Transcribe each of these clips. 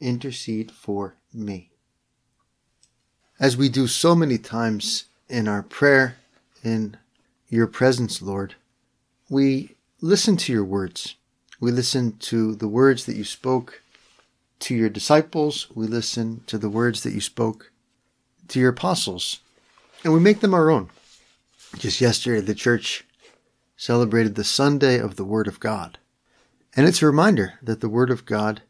intercede for me. As we do so many times in our prayer in your presence, Lord, we listen to your words. We listen to the words that you spoke to your disciples. We listen to the words that you spoke to your apostles, and we make them our own. Just yesterday, the church celebrated the Sunday of the Word of God. And it's a reminder that the Word of God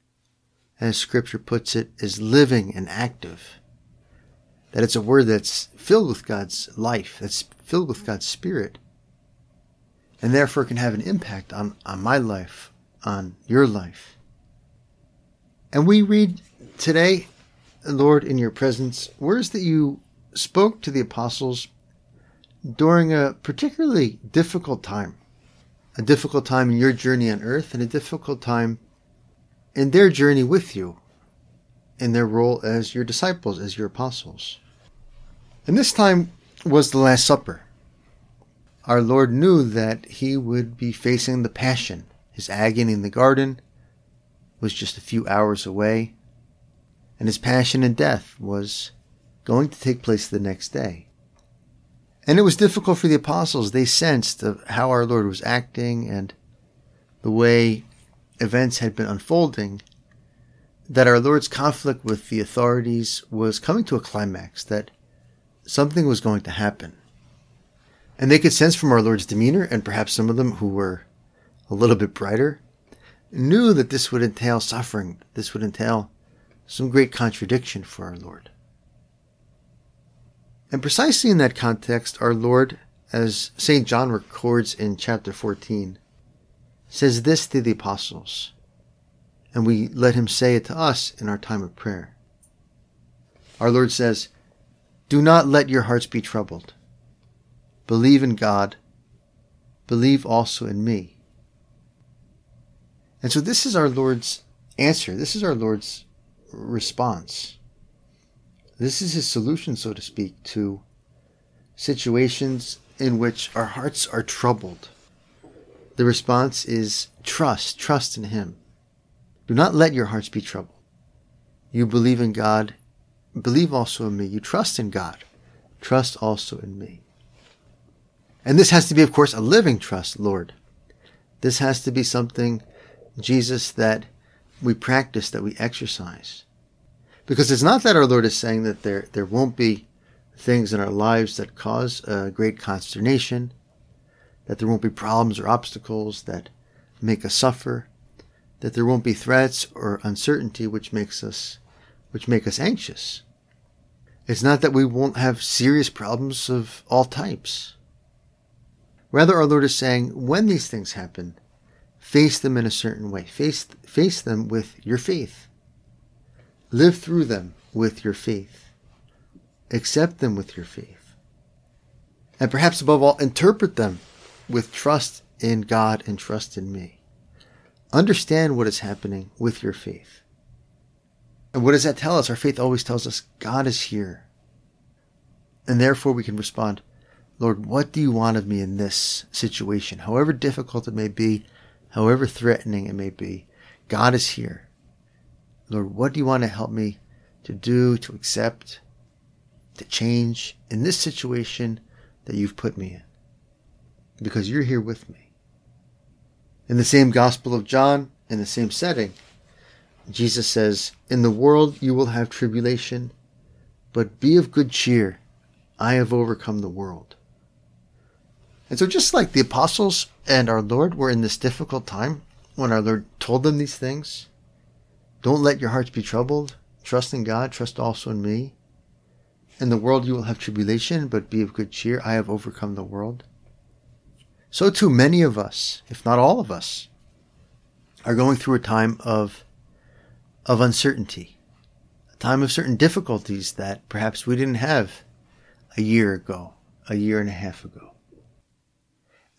as Scripture puts it, is living and active. That it's a word that's filled with God's life, that's filled with God's Spirit, and therefore can have an impact on, on my life, on your life. And we read today, Lord, in your presence, words that you spoke to the apostles during a particularly difficult time. A difficult time in your journey on earth and a difficult time in their journey with you, in their role as your disciples, as your apostles. And this time was the Last Supper. Our Lord knew that he would be facing the passion. His agony in the garden was just a few hours away, and his passion and death was going to take place the next day. And it was difficult for the apostles. They sensed how our Lord was acting and the way events had been unfolding, that our Lord's conflict with the authorities was coming to a climax, that something was going to happen. And they could sense from our Lord's demeanor, and perhaps some of them who were a little bit brighter, knew that this would entail suffering, this would entail some great contradiction for our Lord. And precisely in that context, our Lord, as St. John records in chapter 14, says this to the apostles, and we let him say it to us in our time of prayer. Our Lord says, Do not let your hearts be troubled. Believe in God. Believe also in me. And so this is our Lord's answer. This is our Lord's response. This is his solution, so to speak, to situations in which our hearts are troubled the response is trust, trust in Him. Do not let your hearts be troubled. You believe in God, believe also in me. You trust in God, trust also in me. And this has to be, of course, a living trust, Lord. This has to be something, Jesus, that we practice, that we exercise. Because it's not that our Lord is saying that there, there won't be things in our lives that cause uh, great consternation, that there won't be problems or obstacles that make us suffer, that there won't be threats or uncertainty which makes us which make us anxious. It's not that we won't have serious problems of all types. Rather, our Lord is saying, when these things happen, face them in a certain way. Face, face them with your faith. Live through them with your faith. Accept them with your faith. And perhaps above all, interpret them with trust in God and trust in me. Understand what is happening with your faith. And what does that tell us? Our faith always tells us God is here. And therefore we can respond, Lord, what do you want of me in this situation? However difficult it may be, however threatening it may be, God is here. Lord, what do you want to help me to do, to accept, to change in this situation that you've put me in? Because you're here with me. In the same Gospel of John, in the same setting, Jesus says, In the world you will have tribulation, but be of good cheer. I have overcome the world. And so, just like the apostles and our Lord were in this difficult time when our Lord told them these things, don't let your hearts be troubled. Trust in God, trust also in me. In the world you will have tribulation, but be of good cheer. I have overcome the world. So too many of us, if not all of us, are going through a time of of uncertainty, a time of certain difficulties that perhaps we didn't have a year ago, a year and a half ago.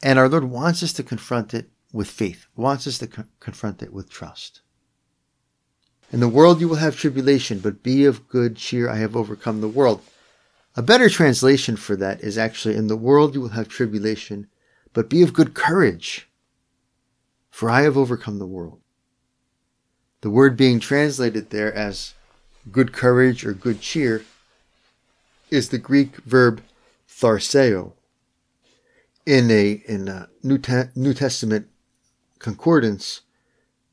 And our Lord wants us to confront it with faith, wants us to co- confront it with trust. In the world you will have tribulation, but be of good cheer, I have overcome the world. A better translation for that is actually, in the world you will have tribulation, but be of good courage, for I have overcome the world. The word being translated there as good courage or good cheer is the Greek verb tharseo. In a, in a New, Te- New Testament concordance,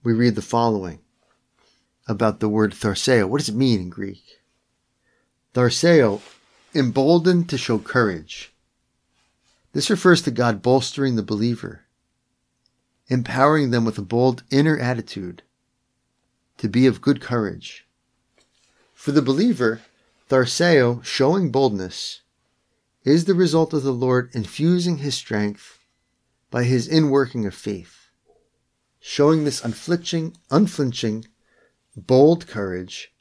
we read the following about the word tharseo. What does it mean in Greek? Tharseo, emboldened to show courage. This refers to God bolstering the believer, empowering them with a bold inner attitude to be of good courage. For the believer, Tharseo, showing boldness, is the result of the Lord infusing his strength by his inworking of faith, showing this unflinching, unflinching Bold courage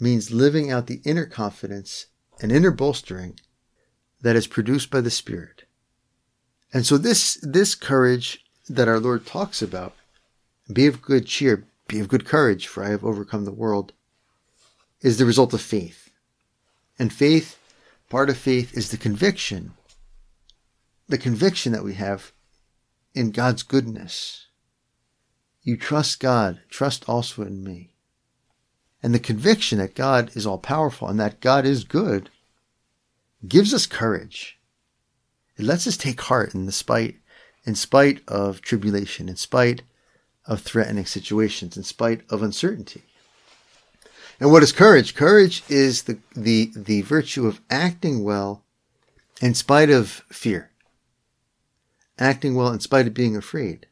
means living out the inner confidence and inner bolstering that is produced by the Spirit. And so this, this courage that our Lord talks about, be of good cheer, be of good courage, for I have overcome the world, is the result of faith. And faith, part of faith is the conviction, the conviction that we have in God's goodness. You trust God, trust also in me and the conviction that God is all powerful and that God is good gives us courage. It lets us take heart in the spite, in spite of tribulation, in spite of threatening situations, in spite of uncertainty. And what is courage? Courage is the, the, the virtue of acting well in spite of fear. Acting well in spite of being afraid.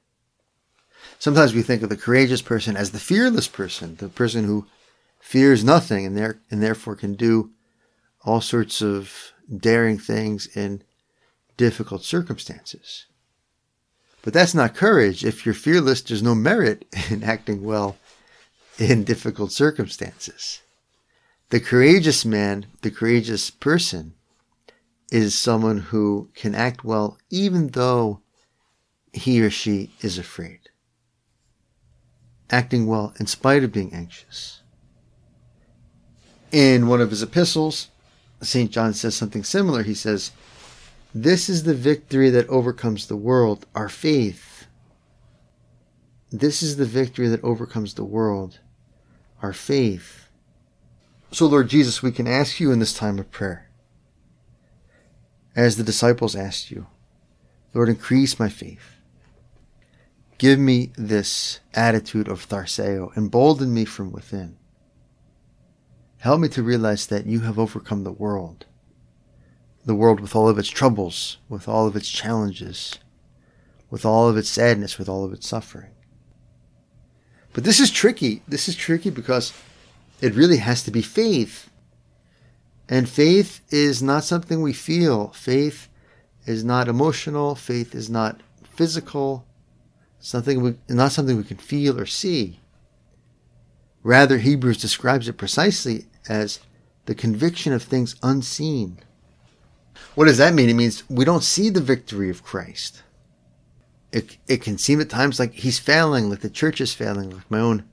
Sometimes we think of the courageous person as the fearless person, the person who fears nothing and, there, and therefore can do all sorts of daring things in difficult circumstances. But that's not courage. If you're fearless, there's no merit in acting well in difficult circumstances. The courageous man, the courageous person, is someone who can act well even though he or she is afraid. Acting well in spite of being anxious. In one of his epistles, St. John says something similar. He says, This is the victory that overcomes the world, our faith. This is the victory that overcomes the world, our faith. So, Lord Jesus, we can ask you in this time of prayer, as the disciples asked you, Lord, increase my faith. Give me this attitude of tharseo, embolden me from within. Help me to realize that you have overcome the world. The world with all of its troubles, with all of its challenges, with all of its sadness, with all of its suffering. But this is tricky. This is tricky because it really has to be faith. And faith is not something we feel. Faith is not emotional. Faith is not physical. Something we, not something we can feel or see. Rather, Hebrews describes it precisely as the conviction of things unseen. What does that mean? It means we don't see the victory of Christ. It, it can seem at times like he's failing, like the church is failing, like my own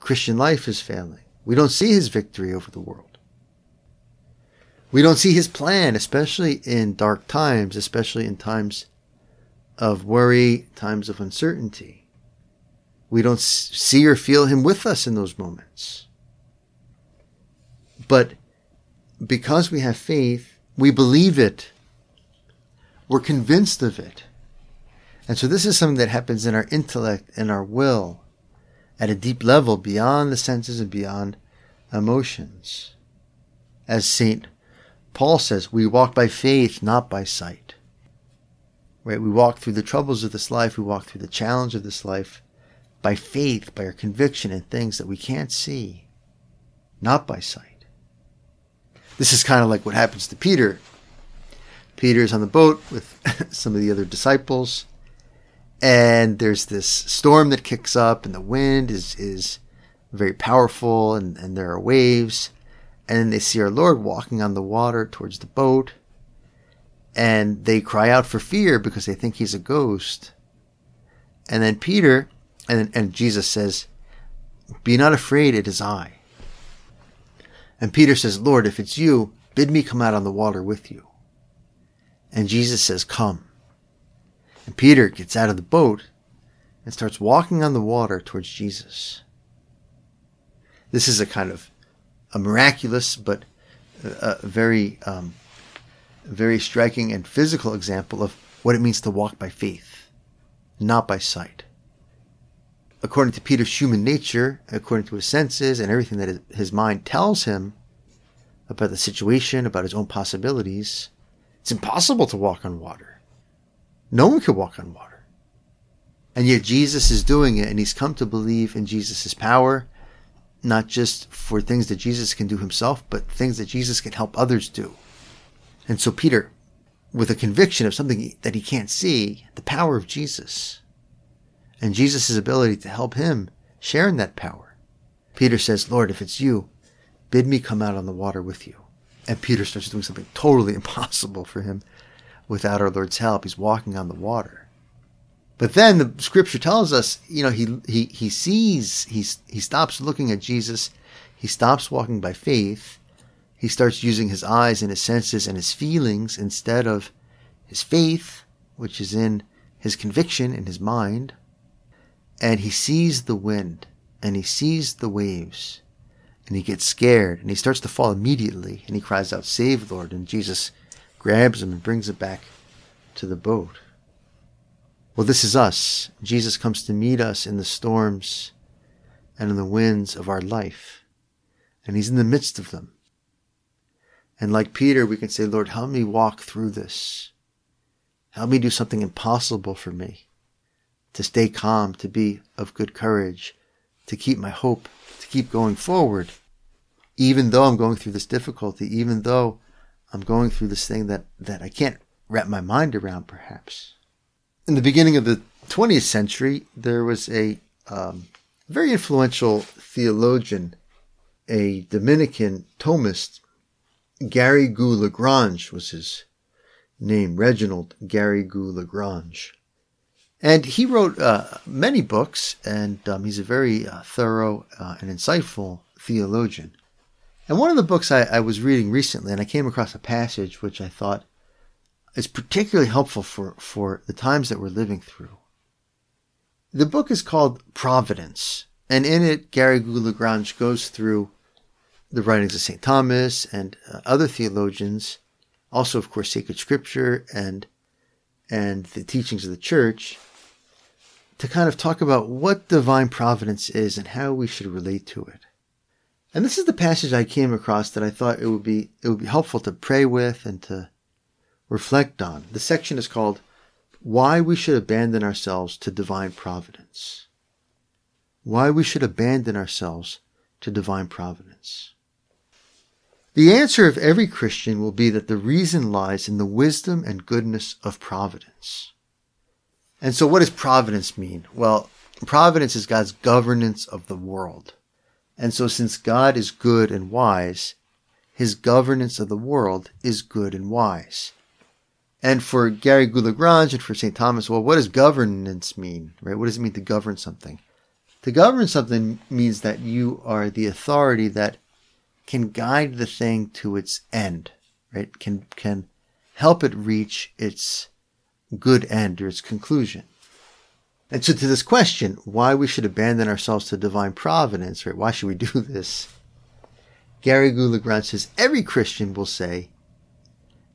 Christian life is failing. We don't see his victory over the world. We don't see his plan, especially in dark times, especially in times of worry, times of uncertainty. We don't see or feel him with us in those moments. But because we have faith, we believe it. We're convinced of it. And so this is something that happens in our intellect and our will at a deep level beyond the senses and beyond emotions. As St. Paul says, we walk by faith, not by sight. Right? We walk through the troubles of this life, we walk through the challenge of this life by faith, by our conviction in things that we can't see, not by sight. This is kind of like what happens to Peter. Peter is on the boat with some of the other disciples, and there's this storm that kicks up, and the wind is is very powerful and, and there are waves. And then they see our Lord walking on the water towards the boat. And they cry out for fear because they think he's a ghost. And then Peter and, and Jesus says, Be not afraid, it is I. And Peter says, Lord, if it's you, bid me come out on the water with you. And Jesus says, Come. And Peter gets out of the boat and starts walking on the water towards Jesus. This is a kind of a miraculous but a very, um, very striking and physical example of what it means to walk by faith, not by sight. According to Peter's human nature, according to his senses and everything that his mind tells him about the situation, about his own possibilities, it's impossible to walk on water. No one can walk on water. And yet Jesus is doing it, and he's come to believe in Jesus' power, not just for things that Jesus can do himself, but things that Jesus can help others do. And so Peter, with a conviction of something that he can't see, the power of Jesus, and Jesus' ability to help him share in that power, Peter says, Lord, if it's you, bid me come out on the water with you. And Peter starts doing something totally impossible for him without our Lord's help. He's walking on the water. But then the scripture tells us, you know, he he he sees, he he stops looking at Jesus, he stops walking by faith, he starts using his eyes and his senses and his feelings instead of his faith, which is in his conviction in his mind, and he sees the wind and he sees the waves and he gets scared and he starts to fall immediately and he cries out, Save, Lord. And Jesus grabs him and brings him back to the boat. Well, this is us. Jesus comes to meet us in the storms and in the winds of our life, and He's in the midst of them. And like Peter, we can say, Lord, help me walk through this. Help me do something impossible for me. To stay calm, to be of good courage, to keep my hope, to keep going forward. Even though I'm going through this difficulty, even though I'm going through this thing that, that I can't wrap my mind around, perhaps in the beginning of the 20th century, there was a um, very influential theologian, a Dominican Thomist, Garrigou Lagrange was his name, Reginald Garrigou Lagrange. And he wrote uh, many books, and um, he's a very uh, thorough uh, and insightful theologian. And one of the books I, I was reading recently, and I came across a passage which I thought is particularly helpful for, for the times that we're living through. The book is called Providence, and in it, Garrigou Lagrange goes through the writings of St. Thomas and uh, other theologians, also, of course, sacred scripture and, and the teachings of the church, to kind of talk about what divine providence is and how we should relate to it. And this is the passage I came across that I thought it would be it would be helpful to pray with and to reflect on. The section is called Why We Should Abandon Ourselves to Divine Providence. Why we should abandon ourselves to divine providence. The answer of every Christian will be that the reason lies in the wisdom and goodness of providence. And so what does providence mean? Well, providence is God's governance of the world. And so since God is good and wise, his governance of the world is good and wise. And for Garrigou Lagrange and for St. Thomas, well, what does governance mean, right? What does it mean to govern something? To govern something means that you are the authority that can guide the thing to its end, right? Can, can help it reach its good end or its conclusion. And so to this question, why we should abandon ourselves to divine providence, right? Why should we do this? Garrigou Lagrange says every Christian will say,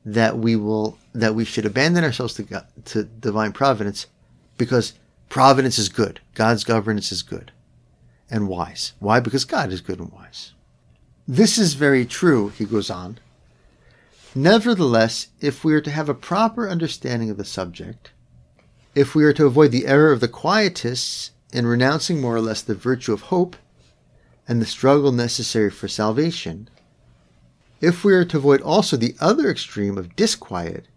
that we will that we should abandon ourselves to to divine providence because providence is good. God's governance is good and wise. Why? Because God is good and wise. This is very true, he goes on. Nevertheless, if we are to have a proper understanding of the subject, if we are to avoid the error of the quietists in renouncing more or less the virtue of hope and the struggle necessary for salvation, if we are to avoid also the other extreme of disquiet,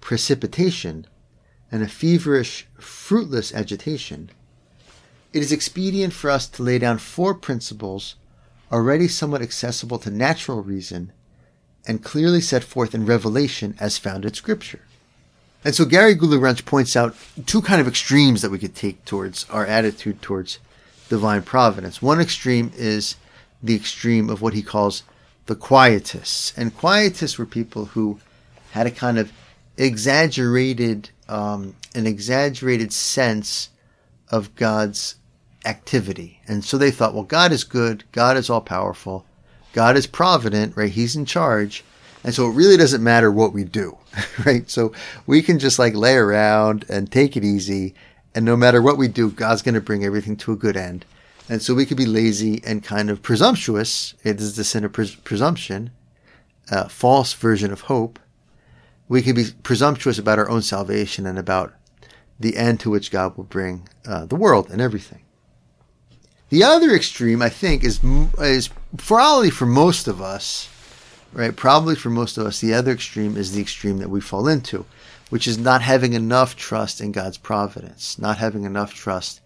precipitation, and a feverish, fruitless agitation, it is expedient for us to lay down four principles already somewhat accessible to natural reason and clearly set forth in revelation as found in scripture. And so Garrigou Lagrange points out two kind of extremes that we could take towards our attitude towards divine providence. One extreme is the extreme of what he calls the quietists. And quietists were people who had a kind of exaggerated, um, an exaggerated sense of God's activity. And so they thought, well, God is good. God is all powerful. God is provident, right? He's in charge. And so it really doesn't matter what we do, right? So we can just like lay around and take it easy. And no matter what we do, God's going to bring everything to a good end. And so we could be lazy and kind of presumptuous. It is the sin of pres- presumption, a false version of hope. We can be presumptuous about our own salvation and about the end to which God will bring uh, the world and everything. The other extreme, I think, is is probably for most of us, right? Probably for most of us, the other extreme is the extreme that we fall into, which is not having enough trust in God's providence, not having enough trust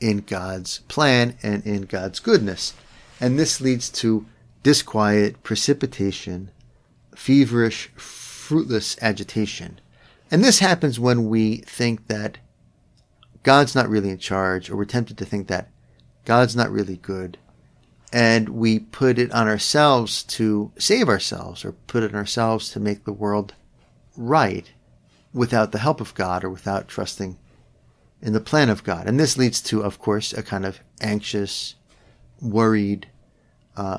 in God's plan and in God's goodness. And this leads to disquiet, precipitation, feverish, fruitless agitation. And this happens when we think that God's not really in charge, or we're tempted to think that God's not really good. And we put it on ourselves to save ourselves, or put it on ourselves to make the world right without the help of God or without trusting in the plan of God. And this leads to, of course, a kind of anxious, worried uh,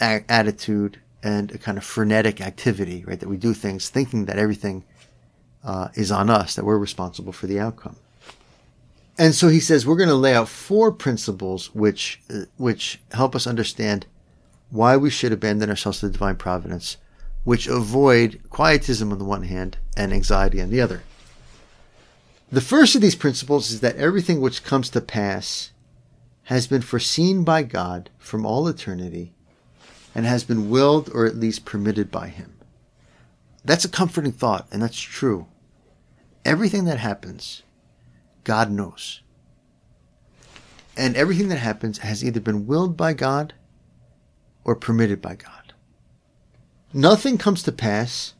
a- attitude and a kind of frenetic activity, right? That we do things thinking that everything uh, is on us, that we're responsible for the outcome. And so he says we're going to lay out four principles which uh, which help us understand why we should abandon ourselves to divine providence, which avoid quietism on the one hand and anxiety on the other. The first of these principles is that everything which comes to pass has been foreseen by God from all eternity and has been willed or at least permitted by Him. That's a comforting thought, and that's true. Everything that happens, God knows. And everything that happens has either been willed by God or permitted by God. Nothing comes to pass,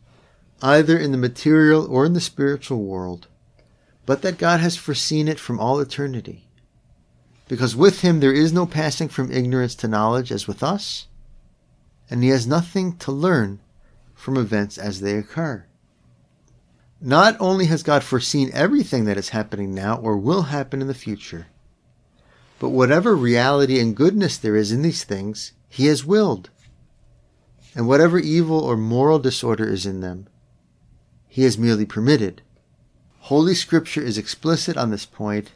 either in the material or in the spiritual world, but that God has foreseen it from all eternity. Because with him there is no passing from ignorance to knowledge as with us, and he has nothing to learn from events as they occur. Not only has God foreseen everything that is happening now or will happen in the future, but whatever reality and goodness there is in these things, he has willed. And whatever evil or moral disorder is in them, he has merely permitted. Holy Scripture is explicit on this point,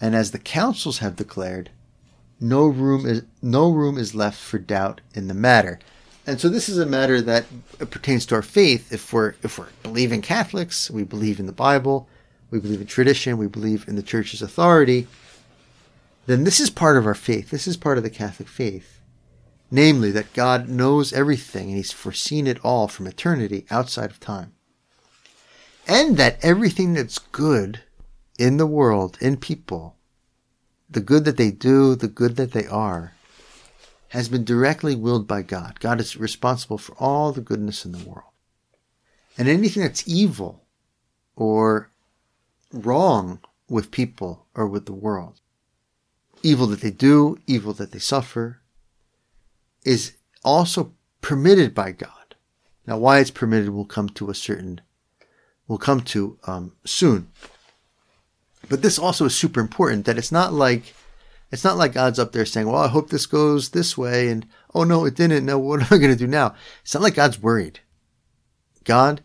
and as the councils have declared, no room is no room is left for doubt in the matter. And so this is a matter that uh, pertains to our faith. If we're if we're believing Catholics, we believe in the Bible, we believe in tradition, we believe in the church's authority, then this is part of our faith. This is part of the Catholic faith. Namely, that God knows everything and He's foreseen it all from eternity outside of time and that everything that's good in the world, in people, the good that they do, the good that they are, has been directly willed by God. God is responsible for all the goodness in the world. And anything that's evil or wrong with people or with the world, evil that they do, evil that they suffer, is also permitted by God. Now, why it's permitted will come to a certain we'll come to um, soon. But this also is super important that it's not like it's not like God's up there saying, "Well, I hope this goes this way," and "Oh no, it didn't." No, what am I going to do now? It's not like God's worried. God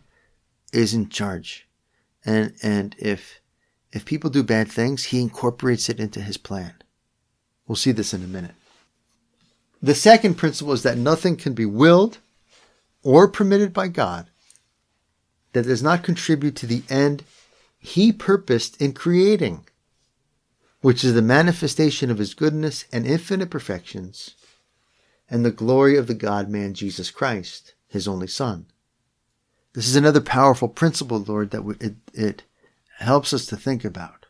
is in charge, and and if if people do bad things, He incorporates it into His plan. We'll see this in a minute. The second principle is that nothing can be willed or permitted by God that does not contribute to the end he purposed in creating, which is the manifestation of his goodness and infinite perfections, and the glory of the God man Jesus Christ, his only Son. This is another powerful principle, Lord, that it, it helps us to think about.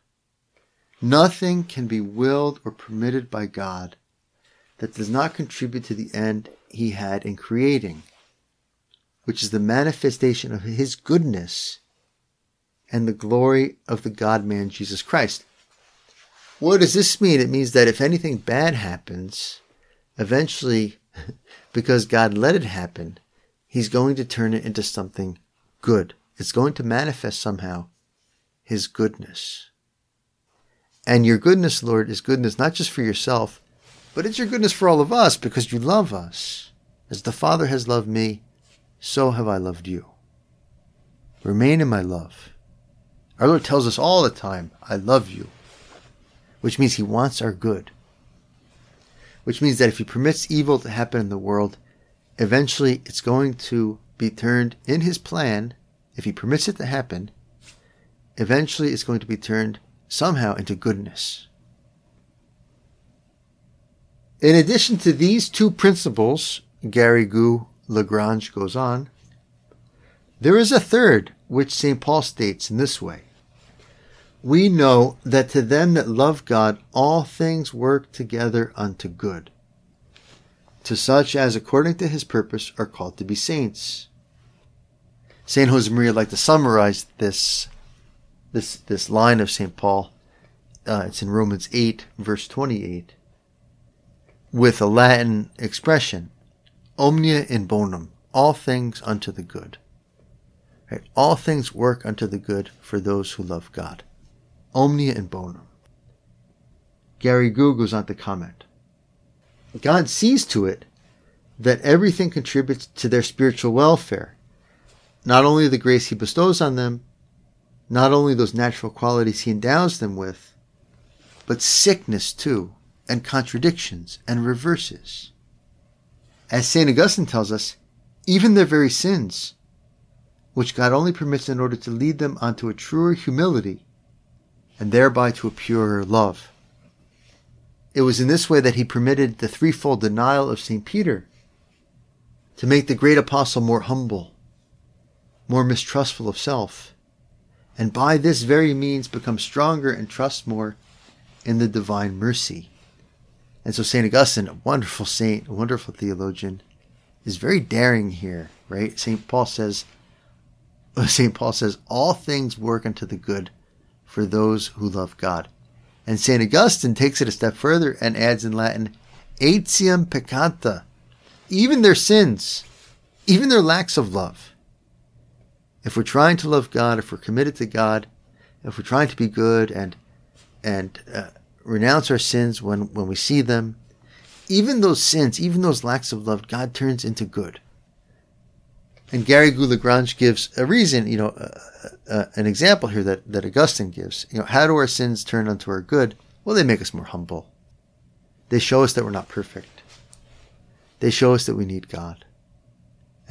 Nothing can be willed or permitted by God that does not contribute to the end he had in creating, which is the manifestation of his goodness and the glory of the God man Jesus Christ. What does this mean? It means that if anything bad happens, eventually, because God let it happen, he's going to turn it into something good. It's going to manifest somehow his goodness. And your goodness, Lord, is goodness not just for yourself, but it's your goodness for all of us because you love us. As the Father has loved me, so have I loved you. Remain in my love. Our Lord tells us all the time, I love you, which means He wants our good. Which means that if He permits evil to happen in the world, eventually it's going to be turned in His plan, if He permits it to happen, eventually it's going to be turned somehow into goodness. In addition to these two principles, Garrigou Lagrange goes on, there is a third, which St. Paul states in this way We know that to them that love God, all things work together unto good, to such as, according to his purpose, are called to be saints. St. Josemaria would like to summarize this this this line of St. Paul. Uh, it's in Romans 8, verse 28, with a Latin expression, omnia in bonum, all things unto the good. Right? All things work unto the good for those who love God. Omnia in bonum. Garrigou goes on to comment. God sees to it that everything contributes to their spiritual welfare. Not only the grace he bestows on them, not only those natural qualities he endows them with, but sickness too, and contradictions and reverses. As St. Augustine tells us, even their very sins, which God only permits in order to lead them onto a truer humility and thereby to a purer love. It was in this way that he permitted the threefold denial of St. Peter to make the great apostle more humble, more mistrustful of self, and by this very means become stronger and trust more in the divine mercy. And so St. Augustine, a wonderful saint, a wonderful theologian, is very daring here, right? St. Paul says, St. Paul says, all things work unto the good for those who love God. And St. Augustine takes it a step further and adds in Latin, etiam peccata, even their sins, even their lacks of love if we're trying to love God, if we're committed to God, if we're trying to be good and and uh, renounce our sins when when we see them, even those sins, even those lacks of love, God turns into good. And Garrigou Lagrange gives a reason, you know, uh, uh, an example here that, that Augustine gives. You know, how do our sins turn unto our good? Well, they make us more humble. They show us that we're not perfect. They show us that we need God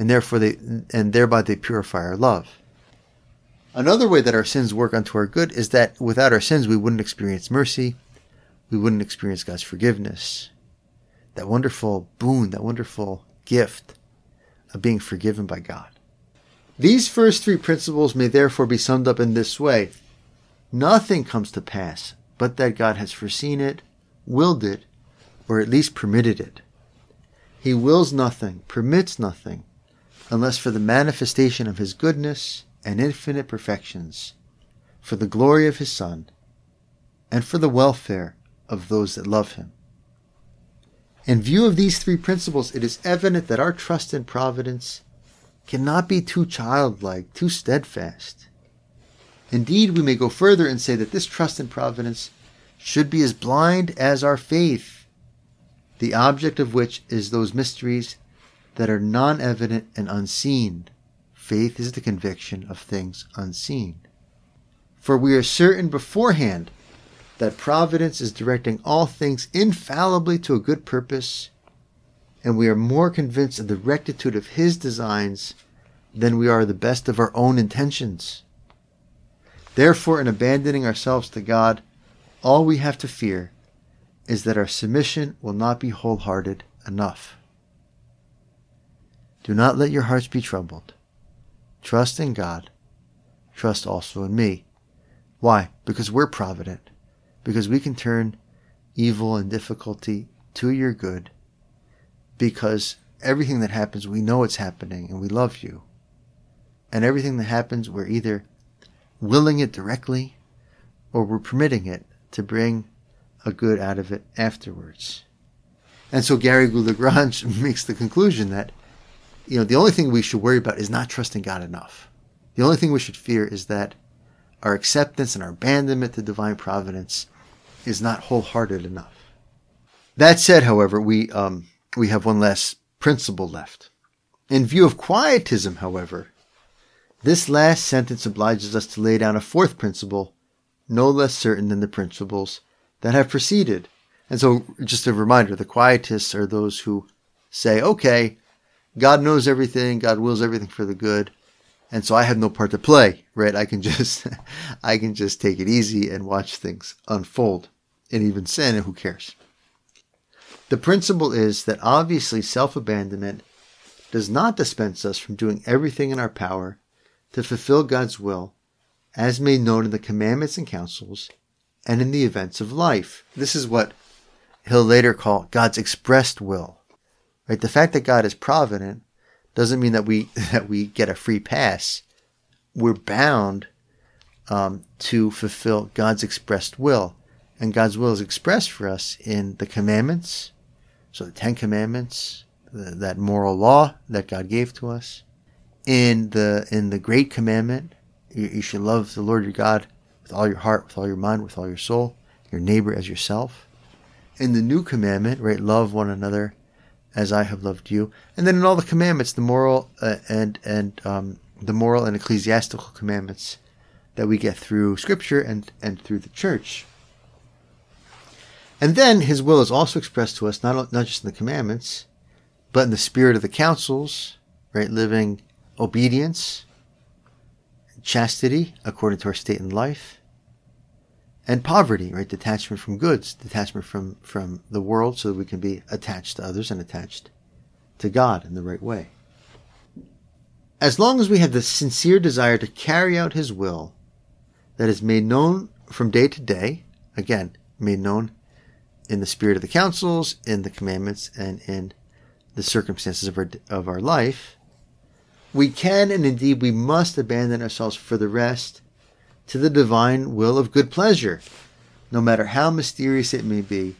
and therefore they and thereby they purify our love. Another way that our sins work unto our good is that without our sins we wouldn't experience mercy, we wouldn't experience God's forgiveness. That wonderful boon, that wonderful gift of being forgiven by God. These first three principles may therefore be summed up in this way. Nothing comes to pass but that God has foreseen it, willed it, or at least permitted it. He wills nothing, permits nothing, unless for the manifestation of his goodness and infinite perfections, for the glory of his Son, and for the welfare of those that love him. In view of these three principles, it is evident that our trust in providence cannot be too childlike, too steadfast. Indeed, we may go further and say that this trust in providence should be as blind as our faith, the object of which is those mysteries that are non evident and unseen. Faith is the conviction of things unseen. For we are certain beforehand that providence is directing all things infallibly to a good purpose, and we are more convinced of the rectitude of His designs than we are the best of our own intentions. Therefore, in abandoning ourselves to God, all we have to fear is that our submission will not be wholehearted enough. Do not let your hearts be troubled. Trust in God. Trust also in me. Why? Because we're provident. Because we can turn evil and difficulty to your good because everything that happens, we know it's happening and we love you. And everything that happens, we're either willing it directly or we're permitting it to bring a good out of it afterwards. And so Garrigou Lagrange makes the conclusion that, you know, the only thing we should worry about is not trusting God enough. The only thing we should fear is that our acceptance and our abandonment to divine providence is not wholehearted enough. That said, however, we um, we have one last principle left. In view of quietism, however, this last sentence obliges us to lay down a fourth principle, no less certain than the principles that have preceded. And so, just a reminder the quietists are those who say, okay, God knows everything, God wills everything for the good, and so I have no part to play, right? I can just, I can just take it easy and watch things unfold and even sin, and who cares? The principle is that obviously self abandonment does not dispense us from doing everything in our power to fulfill God's will, as made known in the commandments and counsels and in the events of life. This is what he'll later call God's expressed will. Right? The fact that God is provident doesn't mean that we that we get a free pass. We're bound um, to fulfill God's expressed will, and God's will is expressed for us in the commandments. So the Ten Commandments, the, that moral law that God gave to us, in the in the Great Commandment, you, you should love the Lord your God with all your heart, with all your mind, with all your soul, your neighbor as yourself. In the New Commandment, right, love one another as I have loved you. And then in all the commandments, the moral uh, and and um, the moral and ecclesiastical commandments that we get through Scripture and and through the church. And then His will is also expressed to us not not just in the commandments, but in the spirit of the counsels, right? Living obedience, chastity according to our state in life, and poverty, right? Detachment from goods, detachment from, from the world so that we can be attached to others and attached to God in the right way. As long as we have the sincere desire to carry out His will that is made known from day to day, again, made known in the spirit of the counsels, in the commandments, and in the circumstances of our, of our life, we can and indeed we must abandon ourselves for the rest to the divine will of good pleasure, no matter how mysterious it may be,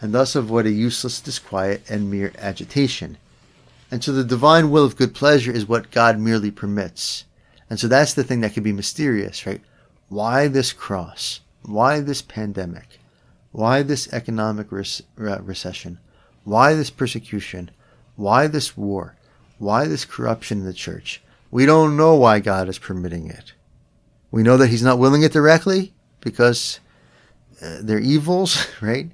and thus avoid a useless disquiet and mere agitation. And so the divine will of good pleasure is what God merely permits. And so that's the thing that can be mysterious, right? Why this cross? Why this pandemic? Why this economic recession? Why this persecution? Why this war? Why this corruption in the church? We don't know why God is permitting it. We know that he's not willing it directly because uh, they're evils, right?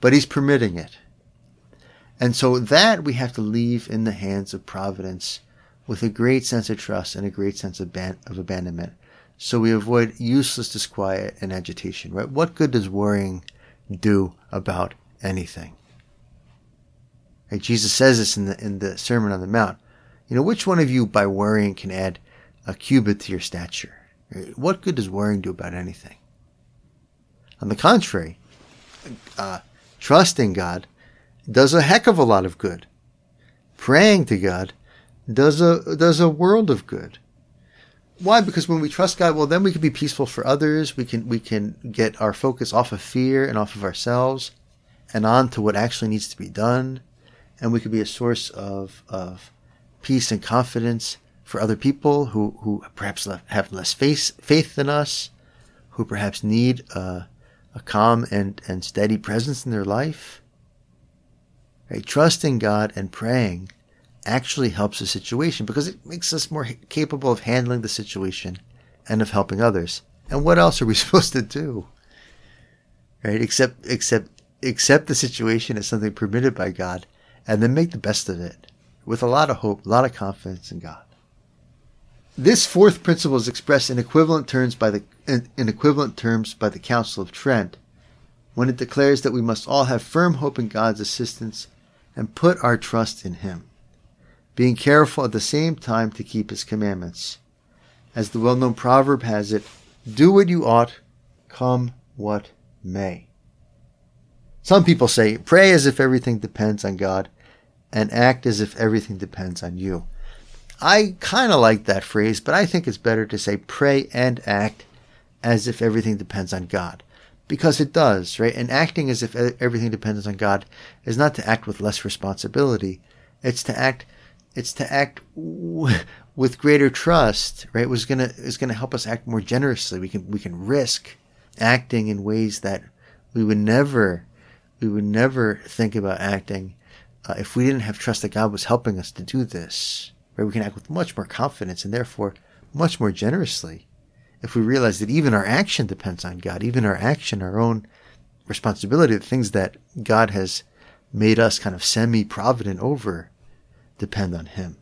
But he's permitting it. And so that we have to leave in the hands of providence with a great sense of trust and a great sense of, ban- of abandonment. So we avoid useless disquiet and agitation, right? What good does worrying do about anything? Right? Jesus says this in the, in the Sermon on the Mount. You know, which one of you by worrying can add a cubit to your stature? What good does worrying do about anything? On the contrary, uh, trusting God does a heck of a lot of good. Praying to God does a does a world of good. Why? Because when we trust God, well, then we can be peaceful for others. We can we can get our focus off of fear and off of ourselves, and on to what actually needs to be done, and we can be a source of of peace and confidence for other people who, who perhaps have less faith, faith than us, who perhaps need a, a calm and, and steady presence in their life. Right? Trusting God and praying actually helps the situation because it makes us more capable of handling the situation and of helping others. And what else are we supposed to do? Right? Except, except, accept the situation as something permitted by God and then make the best of it with a lot of hope, a lot of confidence in God. This fourth principle is expressed in equivalent terms by the in, in equivalent terms by the Council of Trent, when it declares that we must all have firm hope in God's assistance and put our trust in Him, being careful at the same time to keep His commandments. As the well-known proverb has it, "Do what you ought, come what may. Some people say, pray as if everything depends on God and act as if everything depends on you. I kind of like that phrase, but I think it's better to say pray and act as if everything depends on God. Because it does, right? And acting as if everything depends on God is not to act with less responsibility. It's to act, it's to act w- with greater trust, right? Was gonna, is gonna help us act more generously. We can, we can risk acting in ways that we would never, we would never think about acting uh, if we didn't have trust that God was helping us to do this. Right? We can act with much more confidence and therefore much more generously if we realize that even our action depends on God, even our action, our own responsibility, the things that God has made us kind of semi provident over depend on Him.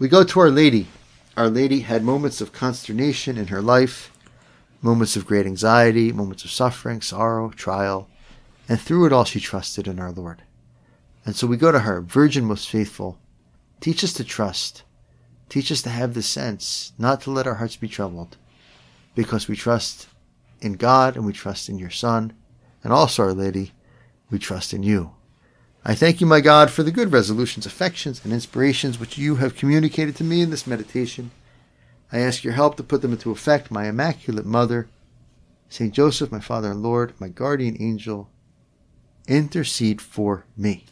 We go to Our Lady. Our Lady had moments of consternation in her life, moments of great anxiety, moments of suffering, sorrow, trial, and through it all she trusted in our Lord. And so we go to her, Virgin most faithful. Teach us to trust. Teach us to have the sense not to let our hearts be troubled, because we trust in God and we trust in your Son, and also, Our Lady, we trust in you. I thank you, my God, for the good resolutions, affections, and inspirations which you have communicated to me in this meditation. I ask your help to put them into effect, my Immaculate Mother, Saint Joseph, my Father and Lord, my guardian angel, intercede for me.